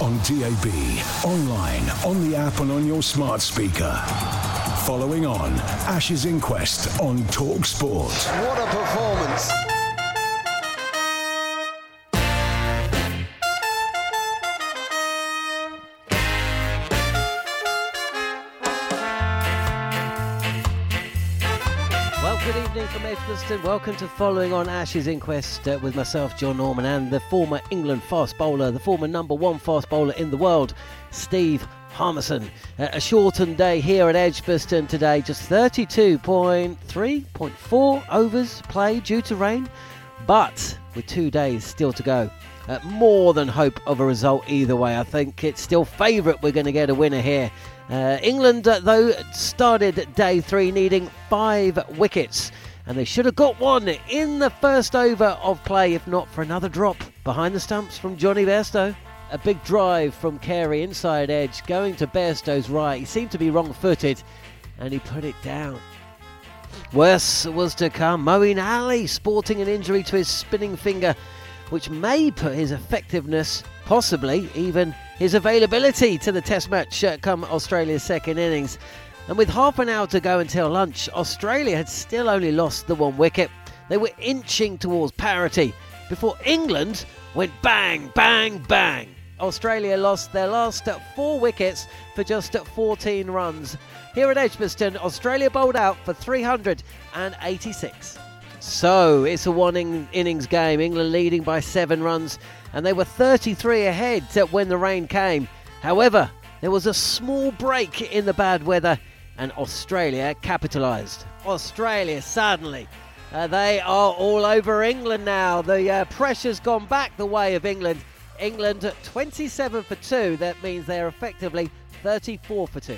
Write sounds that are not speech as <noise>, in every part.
On DAB, online, on the app, and on your smart speaker. Following on Ashes Inquest on Talk Sport. What a performance. Good evening from Edgbaston. Welcome to Following on Ashes Inquest uh, with myself, Jon Norman, and the former England fast bowler, the former number one fast bowler in the world, Steve Harmison. Uh, a shortened day here at Edgbaston today, just 32.3.4 overs played due to rain, but with two days still to go. Uh, more than hope of a result either way. I think it's still favourite we're going to get a winner here. Uh, England, uh, though, started day three needing five wickets, and they should have got one in the first over of play, if not for another drop behind the stumps from Jonny Bairstow. A big drive from Carey inside edge, going to Bairstow's right. He seemed to be wrong footed, and he put it down. Worse was to come. Moeen Ali sporting an injury to his spinning finger, which may put his effectiveness, possibly even his availability to the Test match uh, come Australia's second innings. And with half an hour to go until lunch, Australia had still only lost the one wicket. They were inching towards parity before England went bang, bang, bang. Australia lost their last four wickets for just 14 runs. Here at Edgbaston, Australia bowled out for 386. So it's a one in- innings game. England leading by seven runs, and they were 33 ahead when the rain came. However, there was a small break in the bad weather, and Australia capitalised. Australia suddenly. Uh, they are all over England now. The uh, pressure's gone back the way of England. England 27 for 2. That means they're effectively 34 for 2.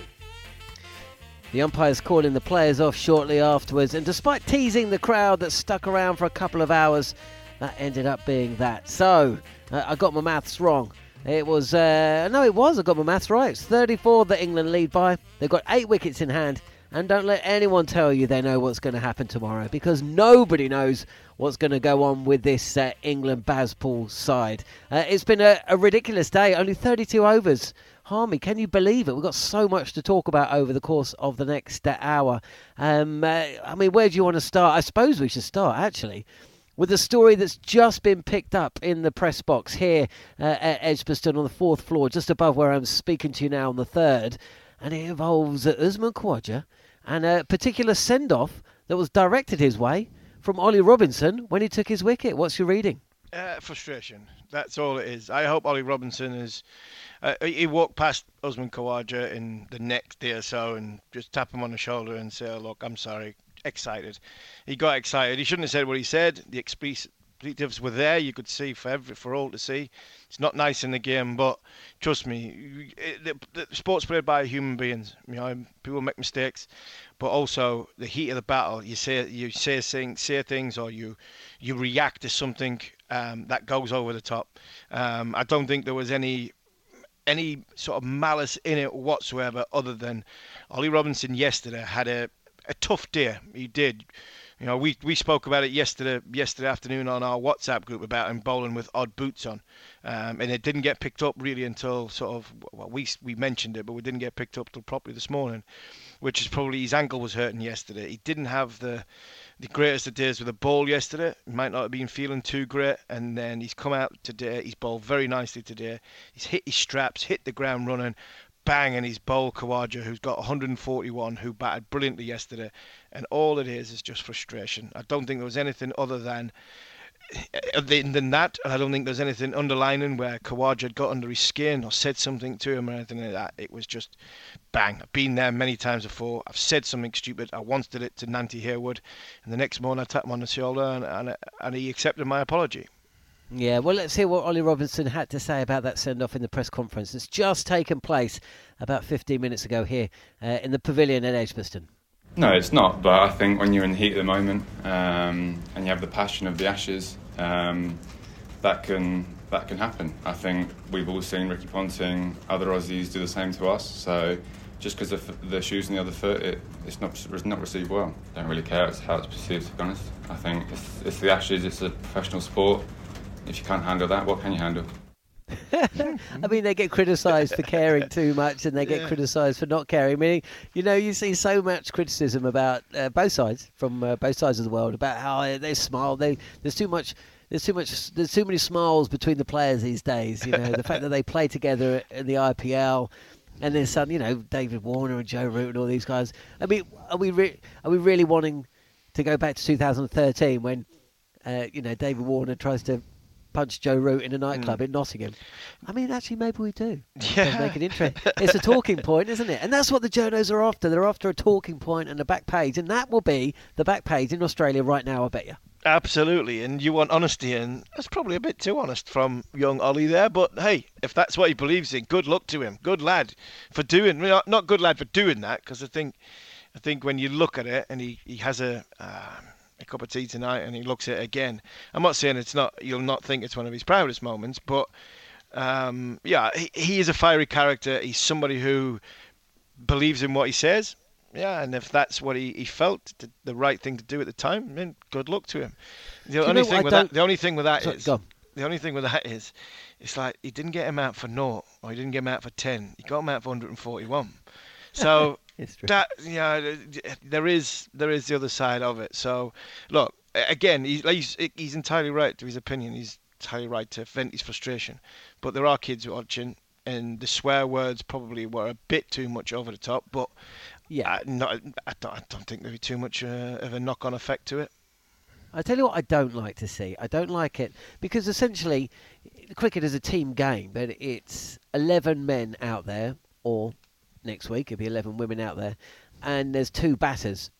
The umpires calling the players off shortly afterwards, and despite teasing the crowd that stuck around for a couple of hours, that ended up being that. So, uh, I got my maths wrong. It was, uh, no, it was, I got my maths right. It's 34 that England lead by. They've got eight wickets in hand, and don't let anyone tell you they know what's going to happen tomorrow because nobody knows what's going to go on with this uh, England Bazball side. Uh, it's been a, a ridiculous day, only 32 overs. Harmy, can you believe it? We've got so much to talk about over the course of the next hour. Um, uh, I mean, where do you want to start? I suppose we should start, actually, with a story that's just been picked up in the press box here uh, at Edgbaston on the fourth floor, just above where I'm speaking to you now on the third. And it involves uh, Usman Khawaja and a particular send off that was directed his way from Ollie Robinson when he took his wicket. What's your reading? Uh, frustration. That's all it is. I hope Ollie Robinson is. Uh, he walked past Usman Khawaja in the next day or so and just tap him on the shoulder and say, oh, "Look, I'm sorry." Excited. He got excited. He shouldn't have said what he said. The expletives were there. You could see for every, for all to see. It's not nice in the game, but trust me, it, the, the sport's played by human beings. You know, people make mistakes, but also the heat of the battle. You say you say things, say things, or you you react to something um, that goes over the top. Um, I don't think there was any any sort of malice in it whatsoever, other than Ollie Robinson yesterday had a, a tough day. He did. You know, we, we spoke about it yesterday yesterday afternoon on our WhatsApp group about him bowling with odd boots on, um, and it didn't get picked up really until sort of well we we mentioned it, but we didn't get picked up till properly this morning, which is probably his ankle was hurting yesterday. He didn't have the the greatest of days with the ball yesterday. He might not have been feeling too great, and then he's come out today. He's bowled very nicely today. He's hit his straps, hit the ground running, bang, and he's bowled Khawaja, who's got 141, who batted brilliantly yesterday. And all it is is just frustration. I don't think there was anything other than than that, I don't think there's anything underlining where Khawaja had got under his skin or said something to him or anything like that. It was just bang. I've been there many times before. I've said something stupid. I once did it to Nantie Hayward, and the next morning I tapped him on the shoulder and, and, and he accepted my apology. Yeah, well, let's hear what Ollie Robinson had to say about that send off in the press conference. It's just taken place about 15 minutes ago here uh, in the pavilion at Edgbaston. No, it's not. But I think when you're in the heat of the moment um, and you have the passion of the Ashes, um, that can that can happen. I think we've all seen Ricky Ponting, other Aussies do the same to us. So just because the, the shoes on the other foot, it, it's not it's not received well. Don't really care it's how it's perceived. To be honest, I think it's, it's the Ashes. It's a professional sport. If you can't handle that, what can you handle? <laughs> I mean, they get criticised for caring too much, and they get yeah. criticised for not caring. I mean, you know, you see so much criticism about uh, both sides, from uh, both sides of the world, about how they smile. They there's too much. There's too much. There's too many smiles between the players these days. You know, the fact that they play together in the IPL, and there's some, you know, David Warner and Joe Root and all these guys. I mean, are we re- are we really wanting to go back to 2013 when, uh, you know, David Warner tries to punch Joe Root in a nightclub mm. in Nottingham. I mean, actually, maybe we do. Yeah. Make it interesting. it's a talking <laughs> point, isn't it? And that's what the journos are after. They're after a talking point and a back page, and that will be the back page in Australia right now. I bet you. Absolutely, and you want honesty, and that's probably a bit too honest from young Ollie there. But hey, if that's what he believes in, good luck to him. Good lad for doing, not good lad for doing that, because I think, I think when you look at it, and he he has a. Um, a cup of tea tonight and he looks at it again. I'm not saying it's not, you'll not think it's one of his proudest moments, but um, yeah, he, he is a fiery character. He's somebody who believes in what he says. Yeah, and if that's what he, he felt the, the right thing to do at the time, then good luck to him. The only thing with that, the only thing with that Sorry, is, the only thing with that is, it's like he didn't get him out for naught, or he didn't get him out for ten. He got him out for 141. So that yeah, there is there is the other side of it. So look, again, he's he's, he's entirely right to his opinion. He's entirely right to vent his frustration. But there are kids watching, and the swear words probably were a bit too much over the top. But yeah, I, not, I, don't, I don't think there'd be too much uh, of a knock-on effect to it. I tell you what, I don't like to see. I don't like it because essentially, cricket is a team game, but it's eleven men out there, or next week. There'll be 11 women out there, and there's two batters.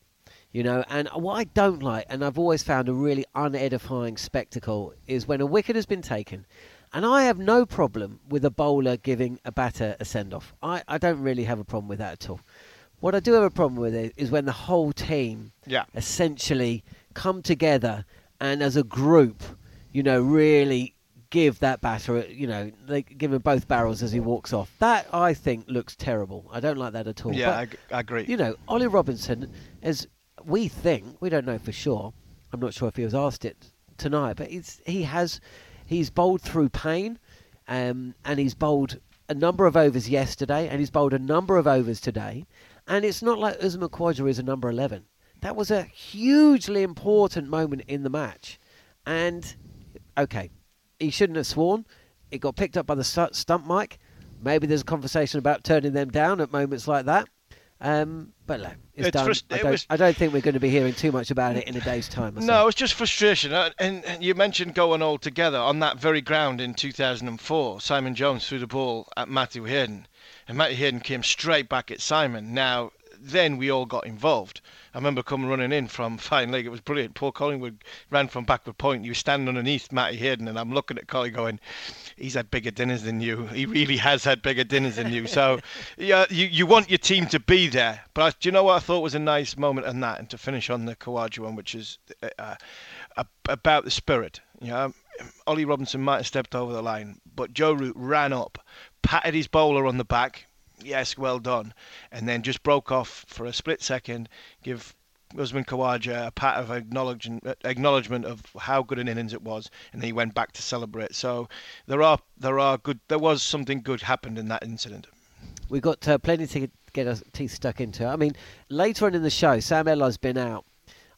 You know, and what I don't like, and I've always found a really unedifying spectacle, is when a wicket has been taken, and I have no problem with a bowler giving a batter a send off. I, I don't really have a problem with that at all. What I do have a problem with it is when the whole team yeah. essentially come together and as a group, you know, really give that batter, you know, they give him both barrels as he walks off. That I think looks terrible. I don't like that at all. Yeah, but, I, I, agree. You know, Ollie Robinson, as we think, we don't know for sure. I'm not sure if he was asked it tonight, but he has he's bowled through pain, um, and he's bowled a number of overs yesterday, and he's bowled a number of overs today, and it's not like Usman Khawaja is a number 11. That was a hugely important moment in the match, and okay, he shouldn't have sworn. It got picked up by the stump mic. Maybe there's a conversation about turning them down at moments like that. Um, but no, it's, it's done. Frust- I, don't, was... I, don't, think we're going to be hearing too much about it in a day's time. No, it's just frustration. Uh, and, and, you mentioned going all together on that very ground in 2004. Simon Jones threw the ball at Matthew Hayden, and Matthew Hayden came straight back at Simon. Now, then we all got involved. I remember coming running in from <laughs> fine leg. It was brilliant. Paul Collingwood ran from backward point. You were standing underneath Matty Hayden, and I'm looking at Collie going, he's had bigger dinners than you. He really has had bigger dinners than you. So, <laughs> yeah, you, you want your team to be there. But I, do you know what I thought was a nice moment in that? And to finish on the Khawaja one, which is uh, uh, about the spirit. You know, Ollie Robinson might have stepped over the line, but Joe Root ran up, patted his bowler on the back, yes, well done, and then just broke off for a split second, give Usman Khawaja a pat of acknowledgement, of how good an innings it was, and then he went back to celebrate. So there are there are good there was something good happened in that incident. We've got uh, plenty to get our teeth stuck into. I mean, later on in the show, Sam Ellard's been out.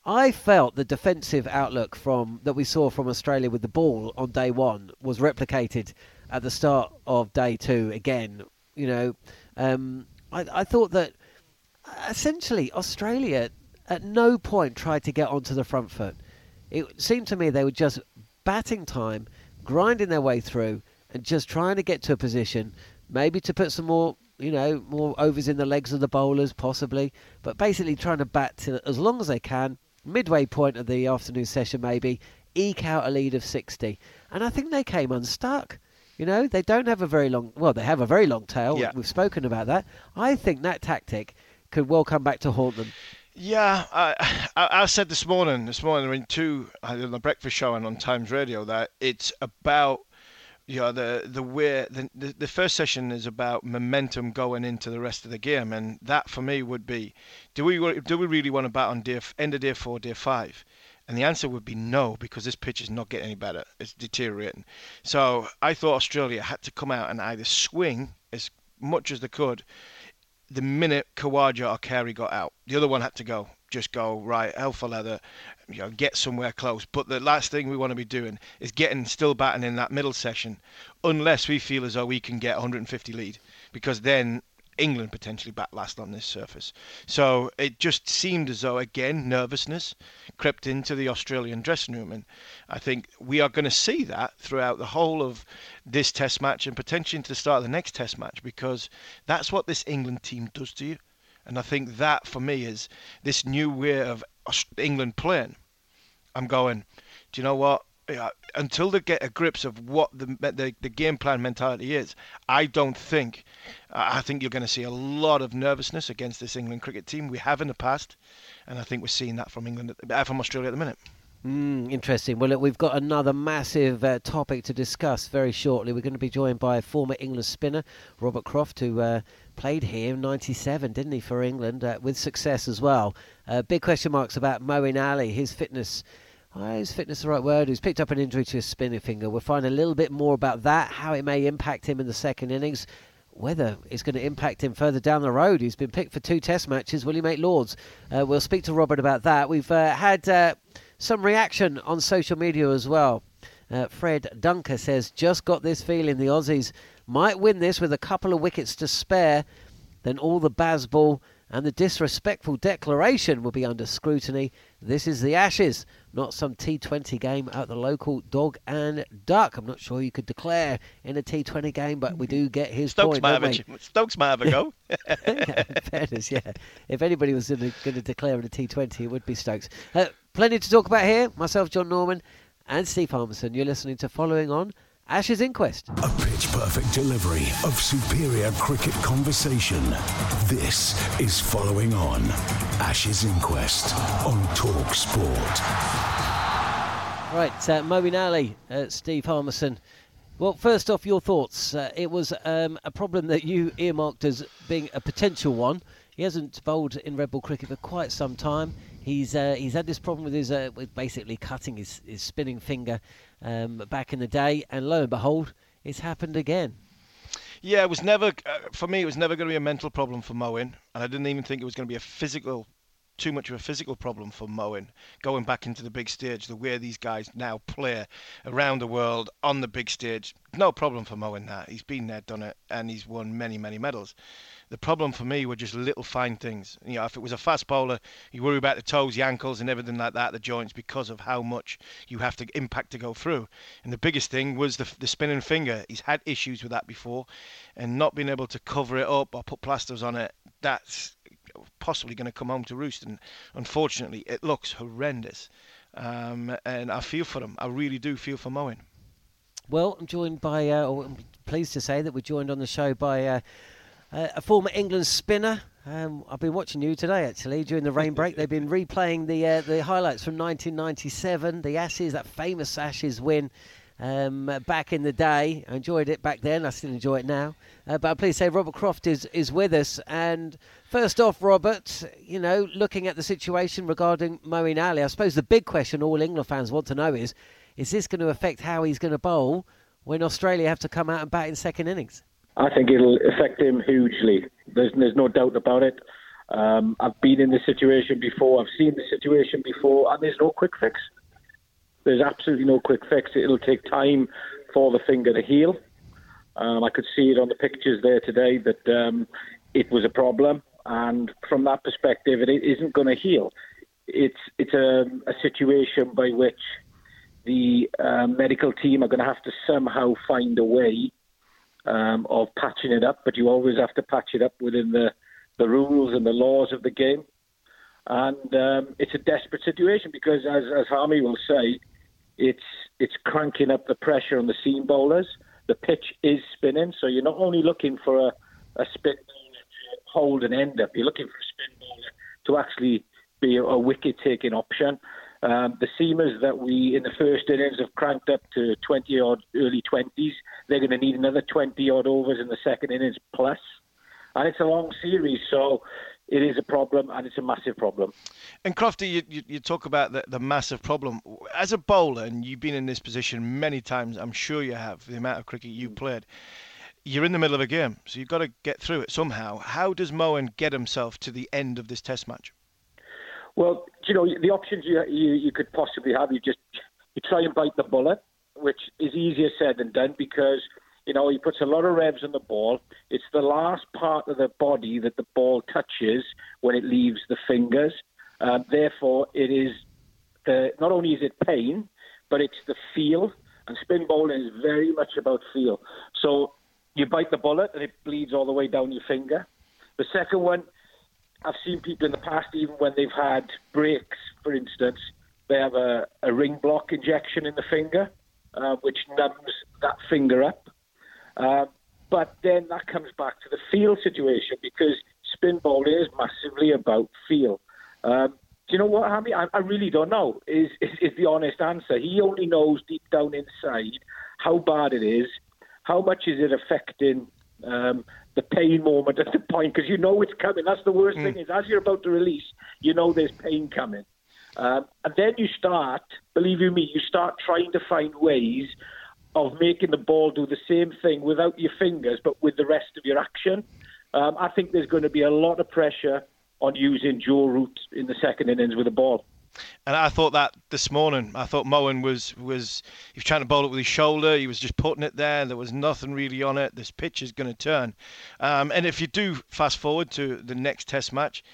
I felt the defensive outlook from that we saw from Australia with the ball on day one was replicated at the start of day two again. You know, um, I, I thought that essentially Australia at no point tried to get onto the front foot. It seemed to me they were just batting time, grinding their way through, and just trying to get to a position, maybe to put some more, you know, more overs in the legs of the bowlers, possibly, but basically trying to bat to, as long as they can, midway point of the afternoon session, maybe eke out a lead of 60. And I think they came unstuck. You know, they don't have a very long, well, they have a very long tail. Yeah. We've spoken about that. I think that tactic could well come back to haunt them. Yeah, I, I, I said this morning, this morning in two, I did on the breakfast show and on Times Radio that it's about, you know, the the way the, the the first session is about momentum going into the rest of the game, and that for me would be, do we do we really want to bat on day end of day four, day five? And the answer would be no, because this pitch is not getting any better. It's deteriorating. So I thought Australia had to come out and either swing as much as they could the minute Khawaja or Carey got out. The other one had to go. Just go, right, for leather, you know, get somewhere close. But the last thing we want to be doing is getting still batting in that middle session unless we feel as though we can get 150 lead. Because then England potentially bat last on this surface. So it just seemed as though, again, nervousness crept into the Australian dressing room. And I think we are going to see that throughout the whole of this test match and potentially into the start of the next test match because that's what this England team does to you. And I think that for me is this new way of England playing. I'm going, do you know what? Yeah, until they get a grips of what the, the the game plan mentality is, I don't think. I think you're going to see a lot of nervousness against this England cricket team. We have in the past, and I think we're seeing that from England, uh, from Australia at the minute. Mm, interesting. Well, look, we've got another massive uh, topic to discuss very shortly. We're going to be joined by former England spinner Robert Croft, who uh, played here in '97, didn't he, for England, uh, with success as well. Uh, big question marks about Moeen Ali, his fitness. Oh, is fitness the right word? He's picked up an injury to his spinning finger. We'll find a little bit more about that, how it may impact him in the second innings, whether it's going to impact him further down the road. He's been picked for two Test matches. Will he make Lords? Uh, we'll speak to Robert about that. We've uh, had uh, some reaction on social media as well. Uh, Fred Dunker says, just got this feeling the Aussies might win this with a couple of wickets to spare. Then all the Bazball and the disrespectful declaration will be under scrutiny. This is the Ashes, not some T20 game at the local dog and duck. I'm not sure you could declare in a T20 game, but we do get his Stokes point. might, have a, Stokes might have a go. yeah, <laughs> <laughs> <laughs> fairness, yeah. If anybody was going to declare in a T20, it would be Stokes. Uh, plenty to talk about here. Myself, Jon Norman, and Steve Harmison. You're listening to Following On Ashes Inquest. A pitch perfect delivery of superior cricket conversation. This is Following On Ashes Inquest on Talk Sport. Right, uh, Moeen Ali, uh, Steve Harmison. Well, first off, your thoughts. Uh, it was um, a problem that you earmarked as being a potential one. He hasn't bowled in red ball cricket for quite some time. He's uh, he's had this problem with his uh, with basically cutting his, his spinning finger um, back in the day, and lo and behold, it's happened again. Yeah, it was never uh, for me. It was never going to be a mental problem for Moeen, and I didn't even think it was going to be a physical, too much of a physical problem for Moeen going back into the big stage. The way these guys now play around the world on the big stage, no problem for Moeen. That he's been there, done it, and he's won many, many medals. The problem for me were just little fine things. You know, if it was a fast bowler, you worry about the toes, the ankles, and everything like that, the joints, because of how much you have to impact to go through. And the biggest thing was the, the spinning finger. He's had issues with that before, and not being able to cover it up or put plasters on it. That's possibly going to come home to roost. And unfortunately, it looks horrendous. Um, and I feel for him. I really do feel for Moeen. Well, I'm joined by, uh, I'm pleased to say that we're joined on the show by uh, uh, a former England spinner. Um, I've been watching you today, actually, during the rain break. <laughs> They've been replaying the uh, the highlights from 1997, the Ashes, that famous Ashes win um, back in the day. I enjoyed it back then. I still enjoy it now. Uh, but I'm pleased to say Robert Croft is, is with us. And first off, Robert, you know, looking at the situation regarding Moeen Ali, I suppose the big question all England fans want to know is, is this going to affect how he's going to bowl when Australia have to come out and bat in second innings? I think it'll affect him hugely. There's, there's no doubt about it. Um, I've been in this situation before. I've seen the situation before, and there's no quick fix. There's absolutely no quick fix. It'll take time for the finger to heal. Um, I could see it on the pictures there today that um, it was a problem, and from that perspective, it isn't going to heal. It's it's a, a situation by which the uh, medical team are going to have to somehow find a way um, of patching it up, but you always have to patch it up within the, the rules and the laws of the game. And um, it's a desperate situation because, as, as Harmy will say, it's it's cranking up the pressure on the seam bowlers. The pitch is spinning, so you're not only looking for a, a spin bowler to hold and end up, you're looking for a spin bowler to actually be a, a wicket taking option. Um, the seamers that we in the first innings have cranked up to 20 odd early 20s, they're going to need another 20 odd overs in the second innings plus. And it's a long series, so it is a problem and it's a massive problem. And Crofty, you, you, you, talk about the, the massive problem. As a bowler, and you've been in this position many times, I'm sure you have, the amount of cricket you played, you're in the middle of a game, so you've got to get through it somehow. How does Moeen get himself to the end of this test match? Well, you know, the options you, you, you could possibly have, you just you try and bite the bullet, which is easier said than done because – you know, he puts a lot of revs on the ball. It's the last part of the body that the ball touches when it leaves the fingers. Um, therefore, it is the, not only is it pain, but it's the feel. And spin bowling is very much about feel. So you bite the bullet and it bleeds all the way down your finger. The second one, I've seen people in the past, even when they've had breaks, for instance, they have a, a ring block injection in the finger, uh, which numbs that finger up. Uh, but then that comes back to the feel situation because spin bowling is massively about feel. Um, do you know what, Harmy? I, I really don't know. Is, is is the honest answer? He only knows deep down inside how bad it is, how much is it affecting um, the pain moment at the point because you know it's coming. That's the worst mm. thing is as you're about to release, you know there's pain coming, um, and then you start, believe you me, you start trying to find ways of making the ball do the same thing without your fingers, but with the rest of your action. Um, I think there's going to be a lot of pressure on using Joe Root in the second innings with the ball. And I thought that this morning. I thought Moeen was was he was trying to bowl it with his shoulder. He was just putting it there. There was nothing really on it. This pitch is going to turn. Um, and if you do fast forward to the next Test match,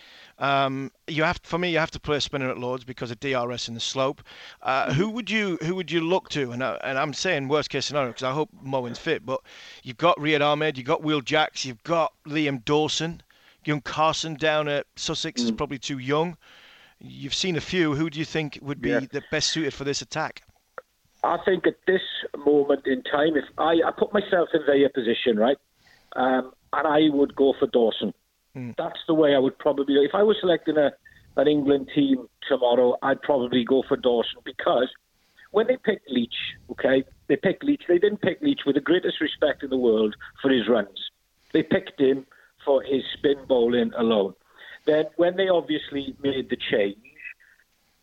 um, you have for me, you have to play a spinner at Lords because of DRS in the slope. Uh, mm-hmm. who would you who would you look to? And, uh, and I'm saying worst case scenario because I hope Moeen's fit. But you've got Rehan Ahmed, you've got Will Jacks, you've got Liam Dawson, young Carson down at Sussex mm. is probably too young. You've seen a few. Who do you think would be yeah. the best suited for this attack? I think at this moment in time, if I, I put myself in their position, right, um, and I would go for Dawson. Mm. That's the way I would probably. If I was selecting a an England team tomorrow, I'd probably go for Dawson because when they picked Leach, okay, they picked Leach. They didn't pick Leach with the greatest respect in the world for his runs. They picked him for his spin bowling alone. Then, when they obviously made the change,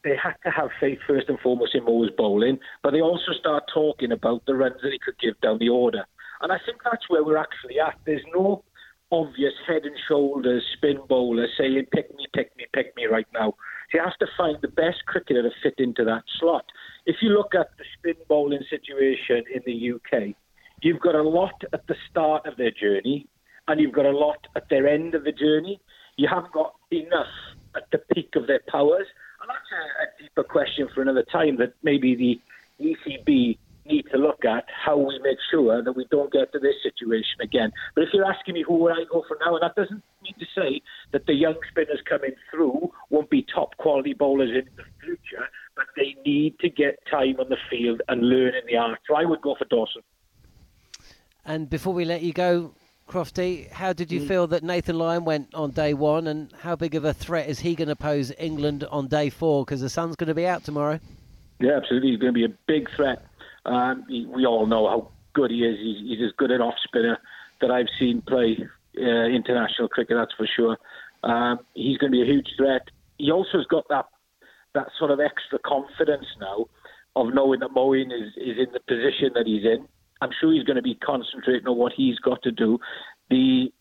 they had to have faith first and foremost in Mo's bowling, but they also start talking about the runs that he could give down the order. And I think that's where we're actually at. There's no obvious head and shoulders spin bowler saying, pick me, pick me, pick me right now. You have to find the best cricketer to fit into that slot. If you look at the spin bowling situation in the UK, you've got a lot at the start of their journey and you've got a lot at their end of the journey. You haven't got enough at the peak of their powers. And that's a, a deeper question for another time that maybe the ECB need to look at how we make sure that we don't get to this situation again. But if you're asking me who would I go for now, and that doesn't mean to say that the young spinners coming through won't be top quality bowlers in the future, but they need to get time on the field and learn in the art. So I would go for Dawson. And before we let you go, Crofty, how did you mm. feel that Nathan Lyon went on day one, and how big of a threat is he going to pose England on day four? Because the sun's going to be out tomorrow. Yeah, absolutely. He's going to be a big threat. Um, he, we all know how good he is. He's, he's as good an off spinner that I've seen play uh, international cricket. That's for sure. Um, he's going to be a huge threat. He also has got that that sort of extra confidence now of knowing that Moeen is, is in the position that he's in. I'm sure he's going to be concentrating on what he's got to do. The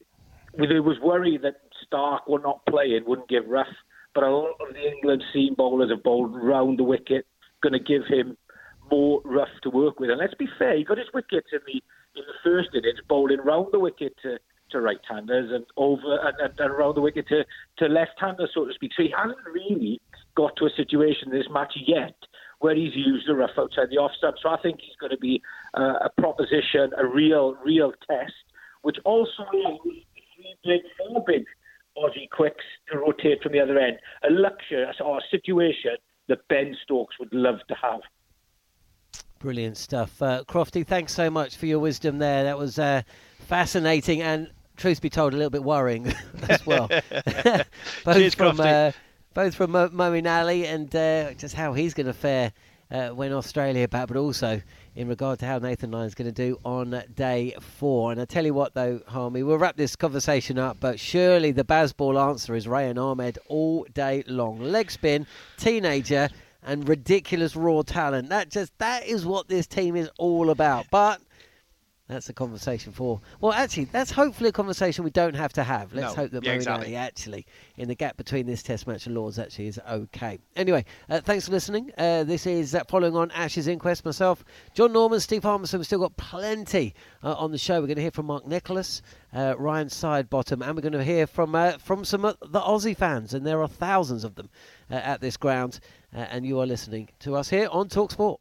there was worry that Starc will not play and wouldn't give Rough, but a lot of the England seam bowlers have bowled round the wicket, going to give him more rough to work with. And let's be fair, he got his wickets in the in the first innings, bowling round the wicket to, to right-handers and over and, and, and around the wicket to, to left-handers, so to speak. So he hasn't really got to a situation in this match yet where he's used the rough outside the off stump. So I think he's going to be a proposition, a real, real test, which also allows three big, four big Aussie quicks to rotate from the other end. A luxury or a situation that Ben Stokes would love to have. Brilliant stuff. Uh, Crofty, thanks so much for your wisdom there. That was uh, fascinating and, truth be told, a little bit worrying <laughs> as well. <laughs> both, Cheers, from, Crofty. uh, both from Mo- Moeen Ali and uh, just how he's going to fare uh, when Australia back, but also in regard to how Nathan Lyon's going to do on day four. And I tell you what, though, Harmy, we'll wrap this conversation up, but surely the Bazball answer is Rehan Ahmed all day long. Leg spin, teenager, and ridiculous raw talent. That just that is what this team is all about. But that's a conversation for. Well, actually, that's hopefully a conversation we don't have to have. Let's No. hope that Yeah, exactly. Actually, in the gap between this Test match and Lords, actually is okay. Anyway, uh, thanks for listening. Uh, this is uh, following on Ashes inquest. Myself, Jon Norman, Steve Harmison. We've still got plenty uh, on the show. We're going to hear from Mark Nicholas, uh, Ryan Sidebottom, and we're going to hear from uh, from some of the Aussie fans, and there are thousands of them uh, at this ground. Uh, and you are listening to us here on Talk Sport.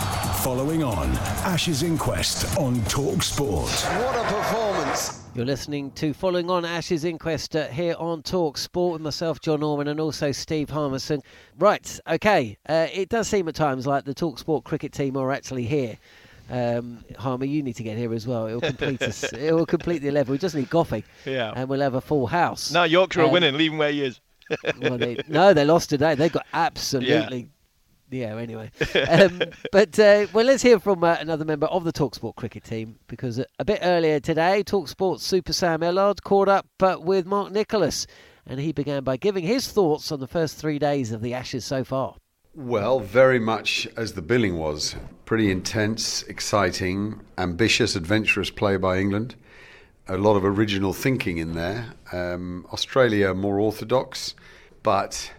Following on Ashes Inquest on Talk Sport. What a performance! You're listening to Following On Ashes Inquest uh, here on Talk Sport with myself, Jon Norman, and also Steve Harmison. Right, okay. Uh, it does seem at times like the Talk Sport cricket team are actually here. Um, Harmer, you need to get here as well. It will complete us. <laughs> It will complete the eleven. We just need Goughie, Yeah. and we'll have a full house. No, Yorkshire are Um, winning. Leave him where he is. well, they, no, they lost today. They got <laughs> absolutely. Yeah. Anyway, <laughs> um, but uh, well, let's hear from uh, another member of the Talksport cricket team because a, a bit earlier today, Talksport Super Sam Ellard caught up uh, with Mark Nicholas, and he began by giving his thoughts on the first three days of the Ashes so far. Well, very much as the billing was. Pretty intense, exciting, ambitious, adventurous play by England. A lot of original thinking in there. Um, Australia more orthodox, but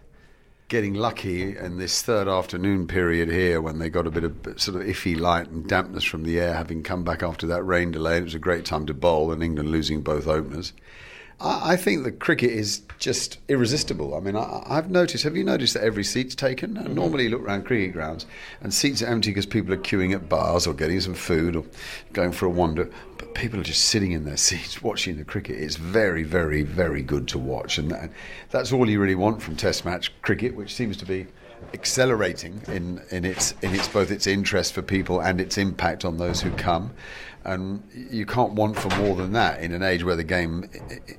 getting lucky in this third afternoon period here when they got a bit of sort of iffy light and dampness from the air, having come back after that rain delay. It was a great time to bowl, and England losing both openers. I I think the cricket is just irresistible. I mean, I, I've noticed. Have you noticed that every seat's taken? And normally, you look around cricket grounds, and seats are empty because people are queuing at bars or getting some food or going for a wander. But people are just sitting in their <laughs> seats watching the cricket. It's very, very, very good to watch, and that, that's all you really want from Test match cricket, which seems to be accelerating in, in its in its both its interest for people and its impact on those who come. And you can't want for more than that in an age where the game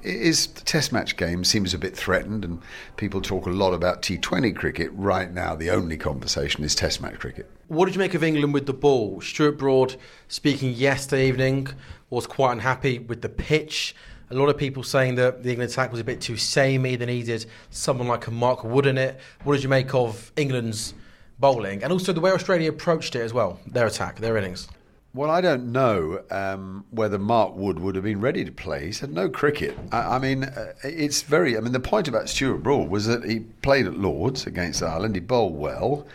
is the Test match game seems a bit threatened, and people talk a lot about T20 cricket. Right now, the only conversation is Test match cricket. What did you make of England with the ball? Stuart Broad, speaking yesterday evening, was quite unhappy with the pitch. A lot of people saying that the England attack was a bit too samey, they needed someone like a Mark Wood in it. What did you make of England's bowling and also the way Australia approached it as well, their attack, their innings? Well, I don't know um, whether Mark Wood would have been ready to play. He's had no cricket. I, I mean, uh, it's very. I mean, the point about Stuart Broad was that he played at Lords against Ireland. He bowled well.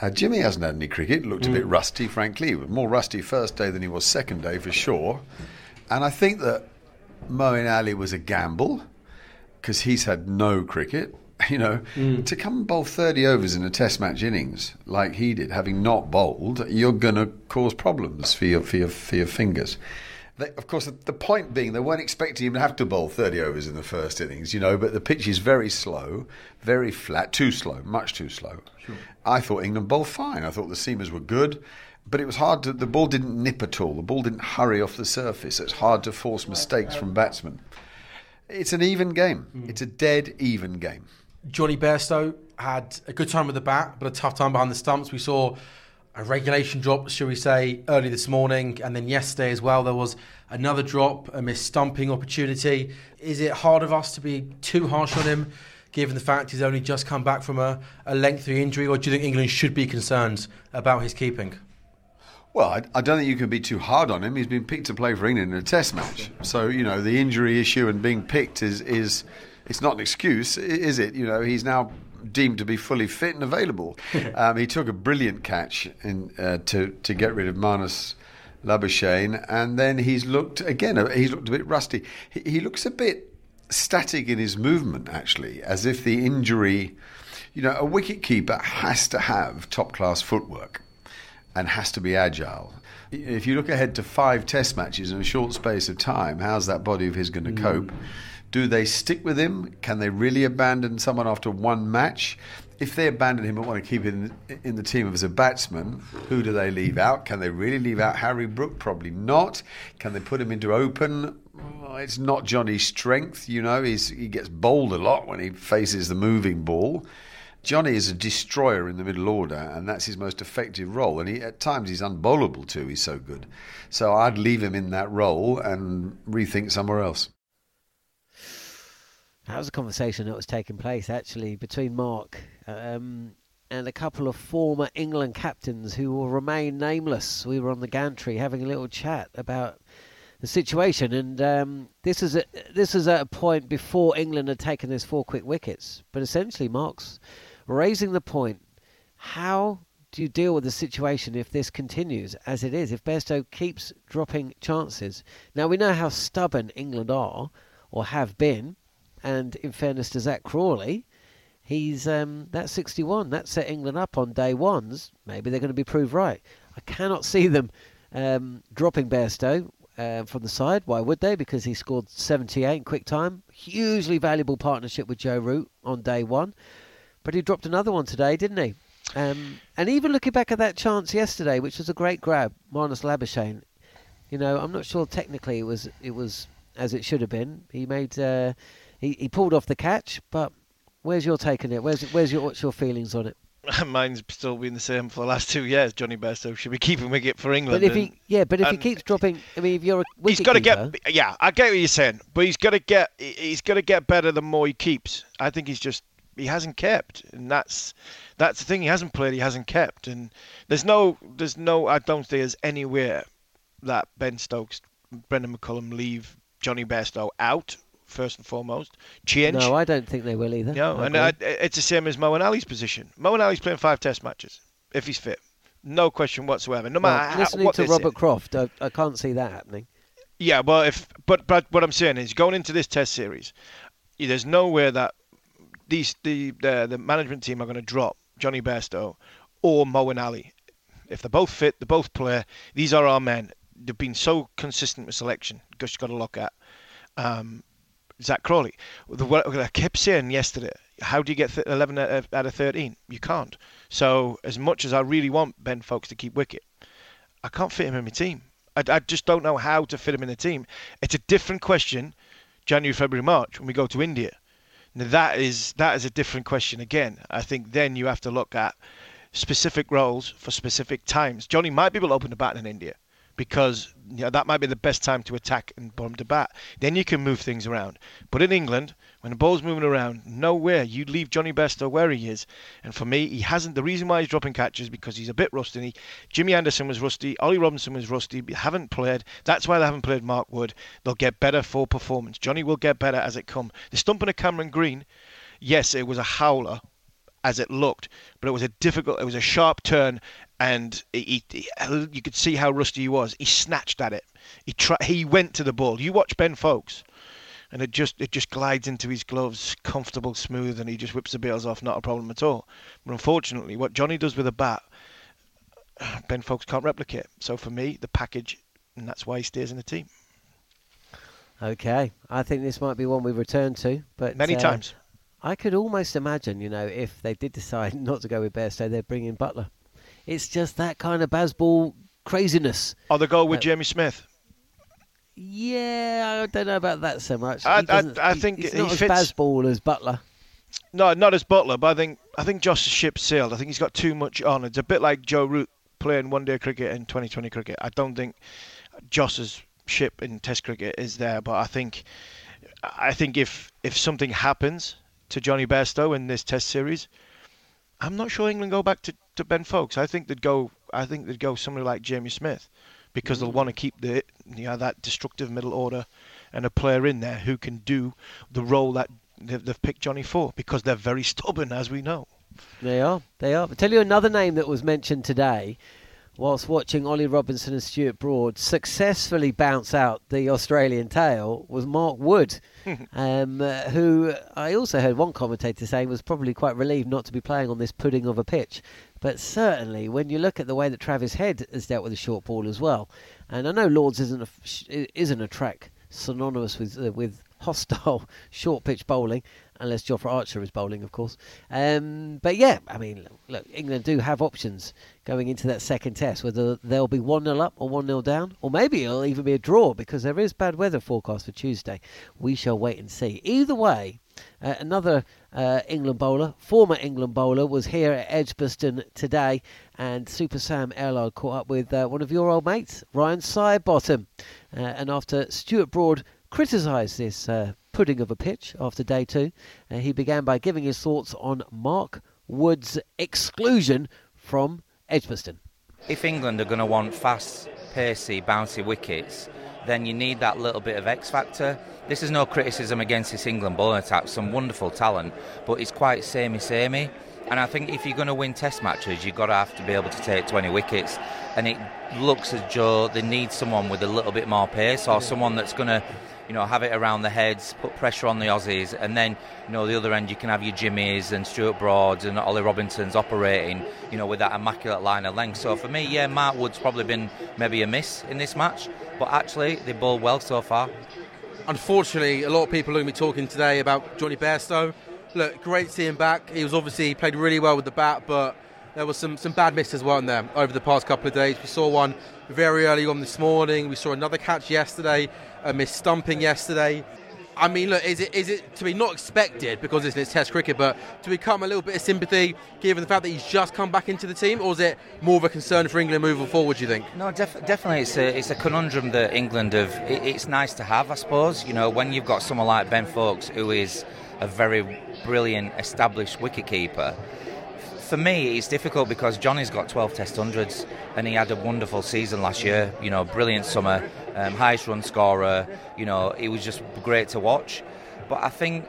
Uh, Jimmy hasn't had any cricket. Looked a bit Mm. rusty, frankly. He was more rusty first day than he was second day for sure. And I think that Moeen Ali was a gamble because he's had no cricket. <laughs> You know, mm. to come and bowl 30 overs in a Test match innings like he did, having not bowled, you're going to cause problems for your for your, for your fingers. They, of course, the, the point being they weren't expecting him to have to bowl 30 overs in the first innings, you know, but the pitch is very slow, very flat, too slow, much too slow. I thought England bowled fine. I thought the seamers were good, but it was hard to. The ball didn't nip at all. The ball didn't hurry off the surface. It's hard to force mistakes from batsmen. It's an even game. Mm. It's a dead even game. Jonny Bairstow had a good time with the bat, but a tough time behind the stumps. We saw a regulation drop, shall we say, early this morning, and then yesterday as well. There was another drop, a missed stumping opportunity. Is it hard of us to be too harsh on him, given the fact he's only just come back from a, a lengthy injury, or do you think England should be concerned about his keeping? Well, I, I don't think you can be too hard on him. He's been picked to play for England in a Test match, so you know the injury issue and being picked is is it's not an excuse, is it? You know, he's now deemed to be fully fit and available. <laughs> um, he took a brilliant catch in, uh, to to get rid of Marnus Labuschagne, and then he's looked again. He's looked a bit rusty. He, he looks a bit static in his movement, actually, as if the injury. You know, a wicket keeper has to have top class footwork and has to be agile. If you look ahead to five test matches in a short space of time, how's that body of his going to cope? Do they stick with him? Can they really abandon someone after one match? If they abandon him and want to keep him in, the team as a batsman, who do they leave out? Can they really leave out Harry Brook? Probably not. Can they put him into open? It's not Jonny's strength, you know. He's, he gets bowled a lot when he faces the moving ball. Jonny is a destroyer in the middle order, and that's his most effective role. And he, at times he's unbowlable too. He's so good. So I'd leave him in that role and rethink somewhere else. That was a conversation that was taking place actually between Mark um, and a couple of former England captains who will remain nameless. We were on the gantry having a little chat about the situation, and um, this is a, this is at a point before England had taken those four quick wickets. But essentially, Mark's raising the point: how do you deal with the situation if this continues as it is? If Bairstow keeps dropping chances, now we know how stubborn England are or have been, and in fairness to Zak Crawley, he's um, that 61 that set England up on day ones. Maybe they're going to be proved right. I cannot <laughs> see them um, dropping Bairstow uh, from the side. Why would they? Because he scored 78 in quick time. Hugely valuable partnership with Joe Root on day one. But he dropped another one today, didn't he? Um, and even looking back at that chance yesterday, which was a great grab, Marnus Labuschagne. You know, I'm not sure technically it was it was as it should have been. He made uh, he, he pulled off the catch, but where's your take on it? Where's where's your what's your feelings on it? <laughs> Mine's still been the same for the last two years. Johnny Bairstow should be keeping wicket for England. But if he yeah, but if he keeps dropping, I mean, if you're a he's got to get yeah i get what you're saying but he's got to get he- he's got to get better the more he keeps i think he's just he hasn't kept and that's that's the thing he hasn't played he hasn't kept and there's no there's no i don't think there's anywhere that ben stokes brendon mccullum leave jonny bairstow out first and foremost change No, I don't think they will either. no, I and. I, it's the same as Moeen Ali's position. Moeen Ali's playing five Test matches if he's fit, no question whatsoever. No matter how, listening what to. Robert Croft, I, I can't see that happening. Yeah, well, if but but what I'm saying is going into this Test series, there's nowhere that these the the, the management team are going to drop Jonny Bairstow or Moeen Ali. If they're both fit, they both play. These are our men. They've been so consistent with selection. Just got to look at um, Zak Crawley. The, what I kept saying yesterday, how do you get th- 11 out of, out of 13? You can't. So as much as I really want Ben Foakes to keep wicket, I can't fit him in my team. I, I just don't know how to fit him in the team. It's a different question, January, February, March when we go to India. Now that is that is a different question again. I think then you have to look at specific roles for specific times. Jonny might be able to open the bat in India because you know, that might be the best time to attack and bomb to bat. Then you can move things around. But in England, when the ball's moving around, nowhere. You leave Jonny Bairstow where he is. And for me, he hasn't. The reason why he's dropping catches because he's a bit rusty. He, Jimmy Anderson was rusty. Ollie Robinson was rusty. Haven't played. That's why they haven't played Mark Wood. They'll get better for performance. Jonny will get better as it come. The stumping of Cameron Green, yes, it was a howler as it looked, but it was a difficult, it was a sharp turn, and he, he, you could see how rusty he was. He snatched at it. He tried, he went to the ball. You watch Ben Foakes, and it just it just glides into his gloves, comfortable, smooth, and he just whips the bails off, not a problem at all. But unfortunately, what Jonny does with a bat, <sighs> Ben Foakes can't replicate. So for me, the package, and that's why he stays in the team. Okay, I think this might be one we return to, but many uh, times. I could almost imagine, you know, if they did decide <laughs> not to go with Bairstow, they'd bring in Buttler. It's just that kind of Bazball craziness. Or the goal with uh, Jamie Smith. Yeah, I don't know about that so much. I, I, I think he's he not fits. as Bazball as Buttler. No, not as Buttler, but I think I think Jos's ship sailed. I think he's got too much on. It's a bit like Joe Root playing one day cricket in 2020 cricket. I don't think Jos's ship in Test cricket is there, but I think I think if if something happens to Jonny Bairstow in this Test series, I'm not sure England go back to, to Ben Foakes. I think they'd go. I think they'd go somebody like Jamie Smith, because mm. they'll want to keep the you know that destructive middle order, and a player in there who can do the role that they've, they've picked Jonny for, because they're very <laughs> stubborn, as we know. They are. They are. I'll tell you another name that was mentioned today whilst watching Ollie Robinson and Stuart Broad successfully bounce out the Australian tail was Mark Wood, <laughs> um, uh, who I also heard one commentator saying was probably quite relieved not to be playing on this pudding of a pitch. But certainly, when you look at the way that Travis Head has dealt with the short ball as well, and I know Lord's isn't a, isn't a track synonymous with uh, with hostile <laughs> short pitch bowling, unless Jofra Archer is bowling, of course. Um, but yeah, I mean, look, England do have options going into that second test, whether they'll be 1 0 up or 1 0 down, or maybe it'll even be a draw because there is bad weather forecast for Tuesday. We shall wait and see. Either way, uh, another uh, England bowler, former England bowler, was here at Edgbaston today, and Super Sam Ellard caught up with uh, one of your old mates, Ryan Sidebottom. Uh, and after Stuart Broad criticised this uh, pudding of a pitch after day two. Uh, he began by giving his thoughts on Mark Wood's exclusion from Edgbaston. If England are going to want fast, pacey, bouncy wickets, then you need that little bit of X factor. This is no criticism against this England bowling attack, some wonderful talent, but it's quite samey samey. And I think if you're going to win Test matches, you've got to have to be able to take 20 wickets. And it looks as though they need someone with a little bit more pace, or someone that's going to you know, have it around the heads, put pressure on the Aussies, and then, you know, the other end you can have your Jimmies and Stuart Broads and Ollie Robinsons operating, you know, with that immaculate line of length. So for me, yeah, Mark Wood's probably been maybe a miss in this match, but actually they bowled well so far. Unfortunately, a lot of people are going to be talking today about Jonny Bairstow. Look, great to see him back. He was obviously played really well with the bat, but there was some, some bad misses, weren't there, over the past couple of days. We saw one very early on this morning. We saw another catch yesterday a miss stumping yesterday. I mean, look, is it is it to be not expected because it's, it's Test cricket, but to become a little bit of sympathy given the fact that he's just come back into the team, or is it more of a concern for England moving forward? Do you think? No, def- definitely, it's a it's a conundrum that England have. It, it's nice to have, I suppose. You know, when you've got someone like Ben Foakes, who is a very brilliant, established wicketkeeper for me, it's difficult because Jonny's got 12 Test hundreds, and he had a wonderful season last year. You know, brilliant summer, um, highest run scorer. You know, it was just great to watch. But I think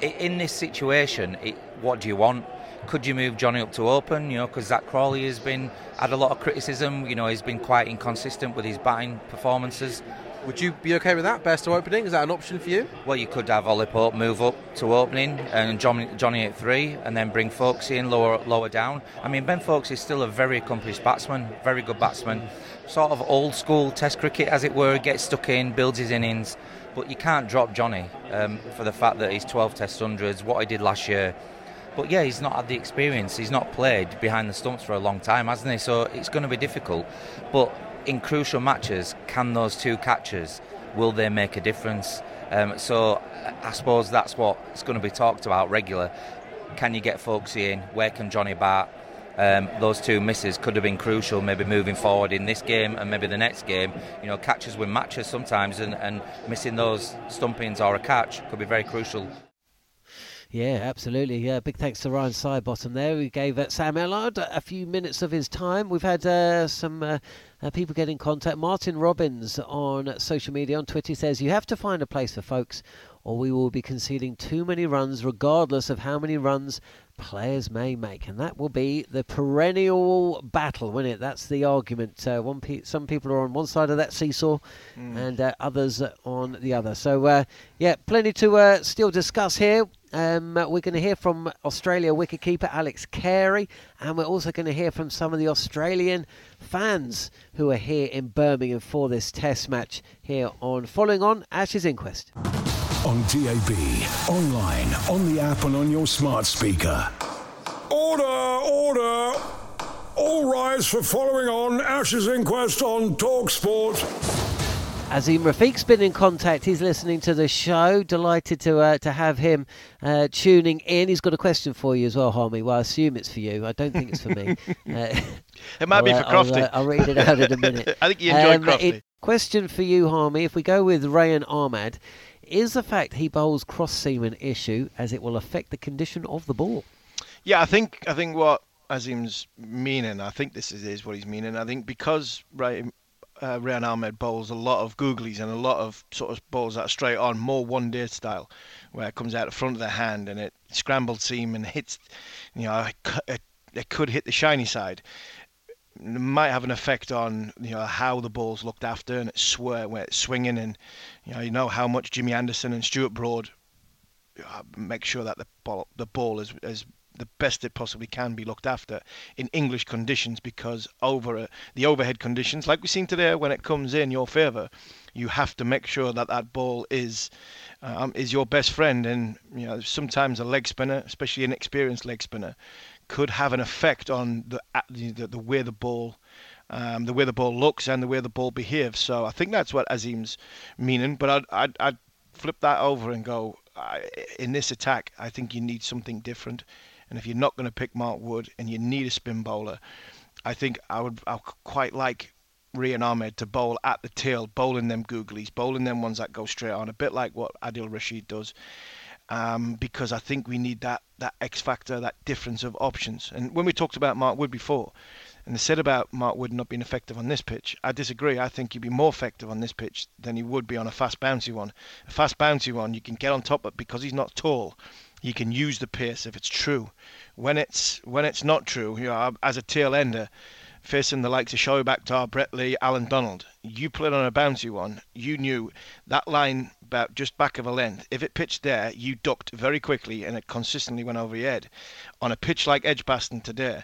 in this situation, it, what do you want? Could you move Jonny up to open? You know, because Zak Crawley has been had a lot of criticism. You know, he's been quite inconsistent with his batting performances. Would you be okay with that? Best to opening? Is that an option for you? Well, you could have Ollie Pope move up to opening and Jonny, Jonny at three, and then bring Foakes in lower lower down. I mean, Ben Foakes is still a very accomplished batsman, very good batsman, sort of old school Test cricket, as it were. Gets stuck in, builds his innings, but you can't drop Jonny um, for the fact that he's 12 Test hundreds, what he did last year. But yeah, he's not had the experience. He's not played behind the stumps for a long time, hasn't he? So it's going to be difficult. But in crucial matches, can those two catches, will they make a difference? Um, so I suppose that's what is going to be talked about regular. Can you get Foakes in? Where can Jonny bat? um, those two misses could have been crucial, maybe moving forward in this game and maybe the next game. You know, catches win matches sometimes, and, and missing those stumpings or a catch could be very crucial. Yeah, absolutely. Yeah, big thanks to Ryan Sidebottom there. We gave uh, Sam Ellard a few minutes of his time. We've had uh, some uh, uh, people get in contact. Martin Robbins on social media on Twitter says, You have to find a place for Foakes, or we will be conceding too many runs, regardless of how many runs players may make, and that will be the perennial battle, won't it? That's the argument. Uh, one pe- some people are on one side of that seesaw, mm. and uh, others on the other. So, uh, yeah, plenty to uh, still discuss here. Um, we're going to hear from Australia wicketkeeper Alex Carey, and we're also going to hear from some of the Australian fans who are here in Birmingham for this Test match here on Following On Ashes Inquest on DAB, online, on the app, and on your smart speaker. Order, order! All rise for following on Ashes Inquest on Talk Sport. Azeem Rafiq's been in contact. He's listening to the show. Delighted to uh, to have him uh, tuning in. He's got a question for you as well, Harmy. Well, I assume it's for you. I don't think it's for me. <laughs> Uh, it might be for Crofty. I'll, uh, I'll, read it out in a minute. <laughs> I think you enjoy um, Crofty. It, question for you, Harmy. If we go with Rehan Ahmed, is the fact he bowls cross seam an issue as it will affect the condition of the ball? Yeah, I think I think what Azeem's meaning, I think this is, is what he's meaning. I think because right, uh, Rehan Ahmed bowls a lot of googlies and a lot of sort of balls that are straight on, more one day style, where it comes out the front of the hand and it scrambled seam and hits, you know, it, it could hit the shiny side. It might have an effect on you know how the ball's looked after and it's swear where it's swinging and you know you know how much Jimmy Anderson and Stuart Broad uh, make sure that the ball the ball is is the best it possibly can be looked after in English conditions because over uh, the overhead conditions like we've seen today when it comes in your favour you have to make sure that that ball is um, is your best friend and you know sometimes a leg spinner especially an experienced leg spinner could have an effect on the the, the way the ball um, the way the ball looks and the way the ball behaves. So I think that's what Azeem's meaning. But I'd, I'd, I'd flip that over and go, in this attack, I think you need something different. And if you're not going to pick Mark Wood and you need a spin bowler, I think I would I quite like Rehan Ahmed to bowl at the tail, bowling them googlies, bowling them ones that go straight on, a bit like what Adil Rashid does um, because I think we need that that X factor, that difference of options. And when we talked about Mark Wood before, and they said about Mark Wood not being effective on this pitch, I disagree. I think he'd be more effective on this pitch than he would be on a fast bouncy one. A fast bouncy one, you can get on top of because he's not tall. You can use the pace if it's true. When it's when it's not true, you know, as a tail ender, facing the likes of Shoaib Akhtar, Brett Lee, Allan Donald. You played on a bouncy one. You knew that line about just back of a length. If it pitched there, you ducked very quickly and it consistently went over your head. On a pitch like Edgbaston today,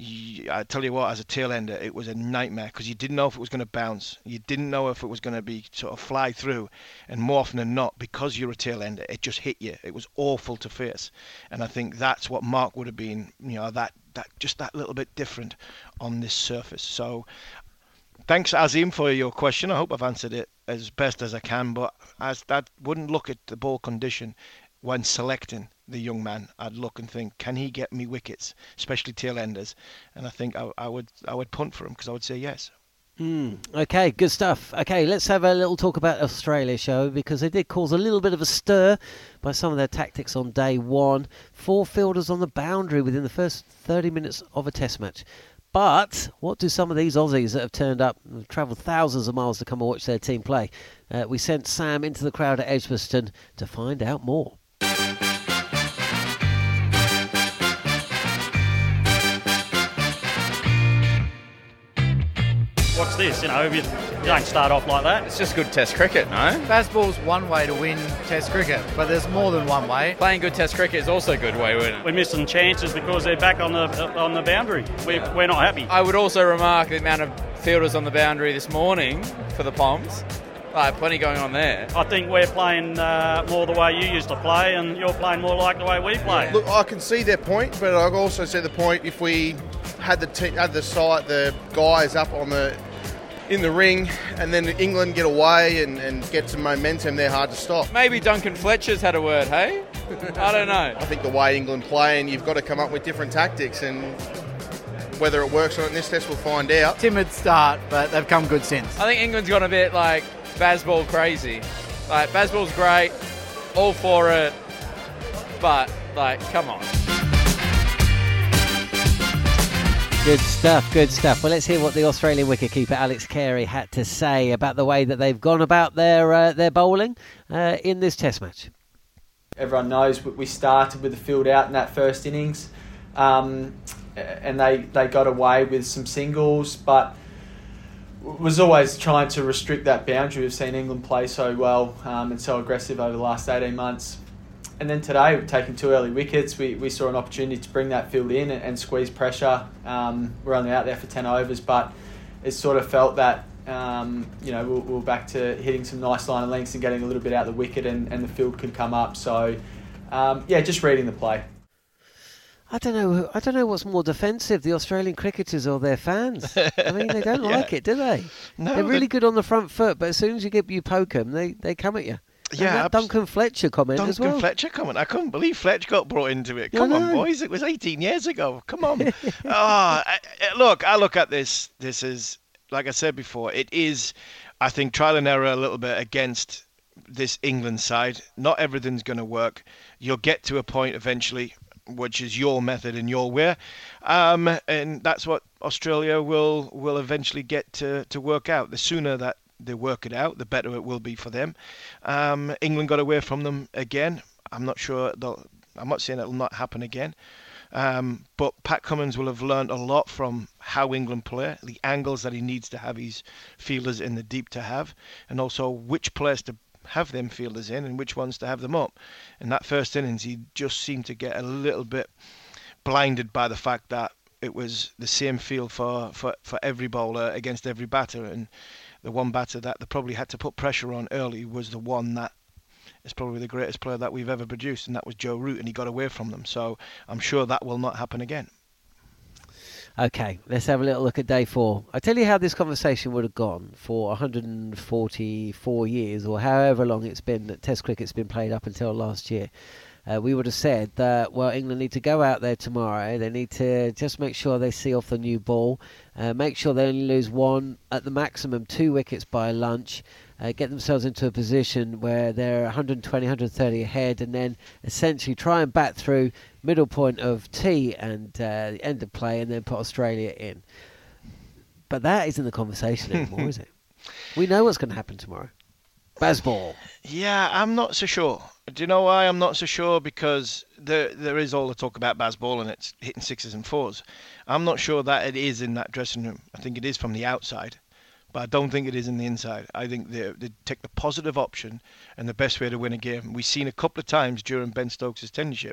I tell you what, as a tail ender, it was a nightmare because you didn't know if it was going to bounce. You didn't know if it was going to be sort of fly through. And more often than not, because you're a tail ender, it just hit you. It was awful to face. And I think that's what Mark would have been, you know, that that just that little bit different on this surface. So thanks Azeem for your question. I hope I've answered it as best as I can. But as that wouldn't look at the ball condition when selecting the young man. I'd look and think, can he get me wickets, especially tail enders? And I think I, I would I would punt for him because I would say yes. Mm, okay, good stuff. Okay, let's have a little talk about Australia show because they did cause a little bit of a stir by some of their tactics on day one. Four fielders on the boundary within the first 30 minutes of a test match. But what do some of these Aussies that have turned up, travelled thousands of miles to come and watch their team play? Uh, we sent Sam into the crowd at Edgbaston to find out more. What's this? You know, you, you don't start off like that. It's just good Test cricket, no? Bazball's one way to win Test cricket, but there's more than one way. Playing good Test cricket is also a good way to win. We're missing chances because they're back on the on the boundary. We, we're not happy. I would also remark the amount of fielders on the boundary this morning for the Poms. Right, plenty going on there. I think we're playing uh, more the way you used to play, and you're playing more like the way we play. Look, I can see their point, but I also see the point if we had the te- had the site, the guys up on the in the ring, and then England get away and, and get some momentum, they're hard to stop. Maybe Duncan Fletcher's had a word, hey? <laughs> I don't know. I think the way England play, and you've got to come up with different tactics, and Whether it works or not in this test, we'll find out. Timid start, but they've come good since. I think England's gone a bit like Bazball crazy. Like Bazball's great, all for it, but like, come on. Good stuff, good stuff. Well, let's hear what the Australian wicketkeeper Alex Carey had to say about the way that they've gone about their uh, their bowling uh, in this Test match. Everyone knows we started with the field out in that first innings, um, and they they got away with some singles, but was always trying to restrict that boundary. We've seen England play so well um, and so aggressive over the last eighteen months and then today, taken two early wickets. We, we saw an opportunity to bring that field in and, and squeeze pressure. Um, we're only out there for 10 overs, but it sort of felt that, um, you know, we we're, back to hitting some nice line of lengths and getting a little bit out of the wicket and, and the field could come up. So, um, yeah, just reading the play. I don't know. I don't know what's more defensive, the Australian cricketers or their fans. I mean, they <laughs> don't yeah. like it, do they? No, they're really good on the front foot, but as soon as you get you poke them, they they come at you. Yeah, that Duncan Fletcher comment Duncan as well. Duncan Fletcher comment. I couldn't believe Fletcher got brought into it. Come on, boys! It was 18 years ago. Come on. <laughs> oh, I, look, I look at this. This is like I said before. It is, I think, trial and error a little bit against this England side. Not everything's going to work. You'll get to a point eventually, which is your method and your way, um, and that's what Australia will will eventually get to to work out. The sooner that they work it out, the better it will be for them. Um, England got away from them again. I'm not sure. I'm not saying it will not happen again. Um, but Pat Cummins will have learned a lot from how England play, the angles that he needs to have his fielders in the deep to have, and also which players to have them fielders in and which ones to have them up. In that first innings, he just seemed to get a little bit blinded by the fact that it was the same field for, for, for every bowler against every batter, and the one batter that they probably had to put pressure on early was the one that is probably the greatest player that we've ever produced, and that was Joe Root, and he got away from them. So I'm sure that will not happen again. Okay, let's have a little look at day four. I tell you how this conversation would have gone for 144 years, or however long it's been that Test cricket's been played up until last year uh, we would have said that, well, England need to go out there tomorrow. They need to just make sure they see off the new ball, uh, make sure they only lose one, at the maximum two wickets by lunch, uh, get themselves into a position where they're 120, 130 ahead, and then essentially try and bat through middle point of T and uh, the end of play, and then put Australia in. But that isn't the conversation anymore, <laughs> is it? We know what's going to happen tomorrow. Bazball. Yeah, I'm not so sure. Do you know why I'm not so sure? Because there there is all the talk about Bazball and it's hitting sixes and fours. I'm not sure that it is in that dressing room. I think it is from the outside but I don't think it is in the inside. I think they, they take the positive option and the best way to win a game. We've seen a couple of times during Ben Stokes' tenureship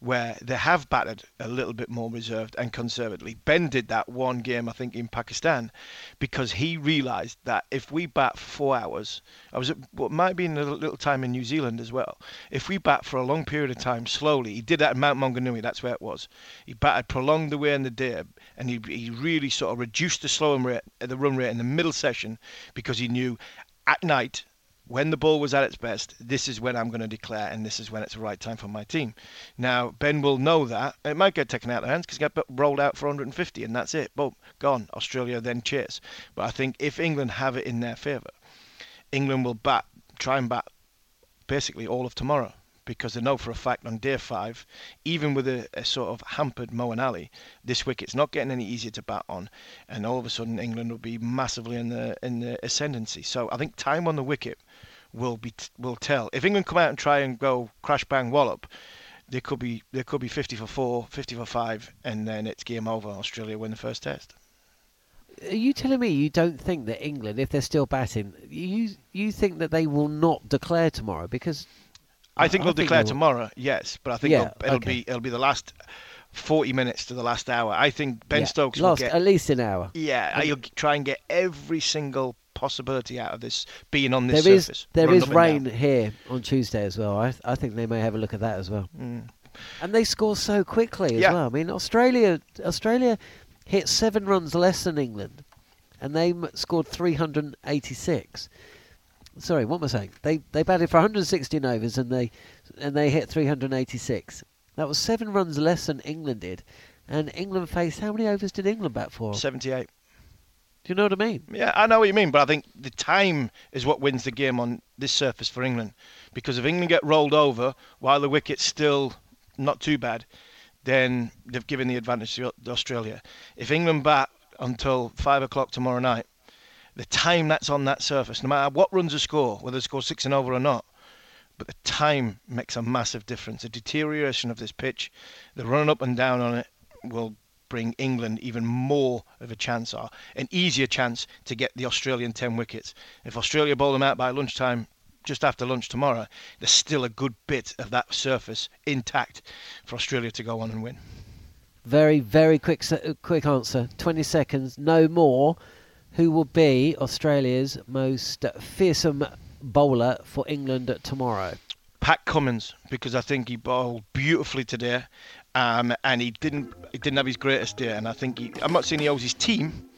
where they have batted a little bit more reserved and conservatively. Ben did that one game, I think, in Pakistan because he realised that if we bat for four hours, I was at what might be in a little time in New Zealand as well. If we bat for a long period of time slowly, he did that at Mount Maunganui, that's where it was. He batted prolonged the way in the day and he, he really sort of reduced the slow rate, the run rate in the middle session because he knew at night when the ball was at its best, this is when I'm going to declare, and this is when it's the right time for my team. Now, Ben will know that. It might get taken out of their hands because he got rolled out for 150, and that's it. Boom, gone. Australia then chase. But I think if England have it in their favour, England will bat, try and bat basically all of tomorrow because they know for a fact on day five, even with a, a, sort of hampered Moeen Ali, this wicket's not getting any easier to bat on, and all of a sudden England will be massively in the in the ascendancy. So I think time on the wicket will be will tell. If England come out and try and go crash bang wallop, there could be they could be 50 for four, 50 for five, and then it's game over. Australia win the first test. Are you telling me you don't think that England, if they're still batting, you you think that they will not declare tomorrow because I think I they'll think declare tomorrow. Yes, but I think yeah, it'll okay. be it'll be the last. 40 minutes to the last hour. I think Ben yeah, Stokes will get at least an hour. Yeah, he'll try and get every single possibility out of this being on this there surface. Is, there is rain here on Tuesday as well. I, I think they may have a look at that as well. Mm. And they score so quickly as yeah. well. I mean, Australia Australia hit seven runs less than England, and they scored 386 sorry, what am I saying? They they batted for 116 overs and they and they hit 386. That was seven runs less than England did, and England faced how many overs did England bat for? 78. Do you know what I mean? Yeah, I know what you mean, but I think the time is what wins the game on this surface for England. Because if England get rolled over while the wicket's still not too bad, then they've given the advantage to Australia. If England bat until five o'clock tomorrow night, the time that's on that surface, no matter what runs a score, whether they score six and over or not, but the time makes a massive difference. The deterioration of this pitch, the running up and down on it, will bring England even more of a chance or an easier chance to get the Australian 10 wickets. If Australia bowl them out by lunchtime, just after lunch tomorrow, there's still a good bit of that surface intact for Australia to go on and win. Very, very quick, uh, quick answer. 20 seconds, no more. Who will be Australia's most fearsome bowler for England tomorrow? Pat Cummins, because I think he bowled beautifully today um, and he didn't he didn't have his greatest day. And I think he, I'm not saying he owes his team,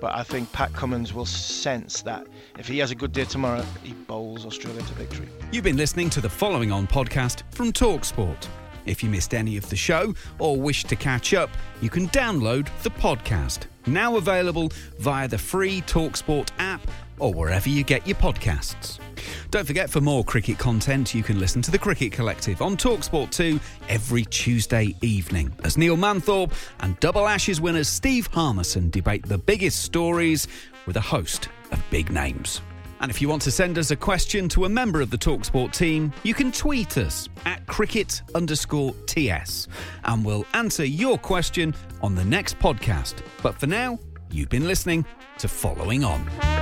but I think Pat Cummins will sense that if he has a good day tomorrow, he bowls Australia to victory. You've been listening to the following on podcast from Talksport. If you missed any of the show or wish to catch up, you can download the podcast. Now available via the free Talksport app or wherever you get your podcasts. Don't forget, for more cricket content, you can listen to The Cricket Collective on Talksport 2 every Tuesday evening as Neil Manthorpe and Double Ashes winners Steve Harmison debate the biggest stories with a host of big names. And if you want to send us a question to a member of the Talksport team, you can tweet us at cricket underscore TS and we'll answer your question on the next podcast. But for now, you've been listening to Following On.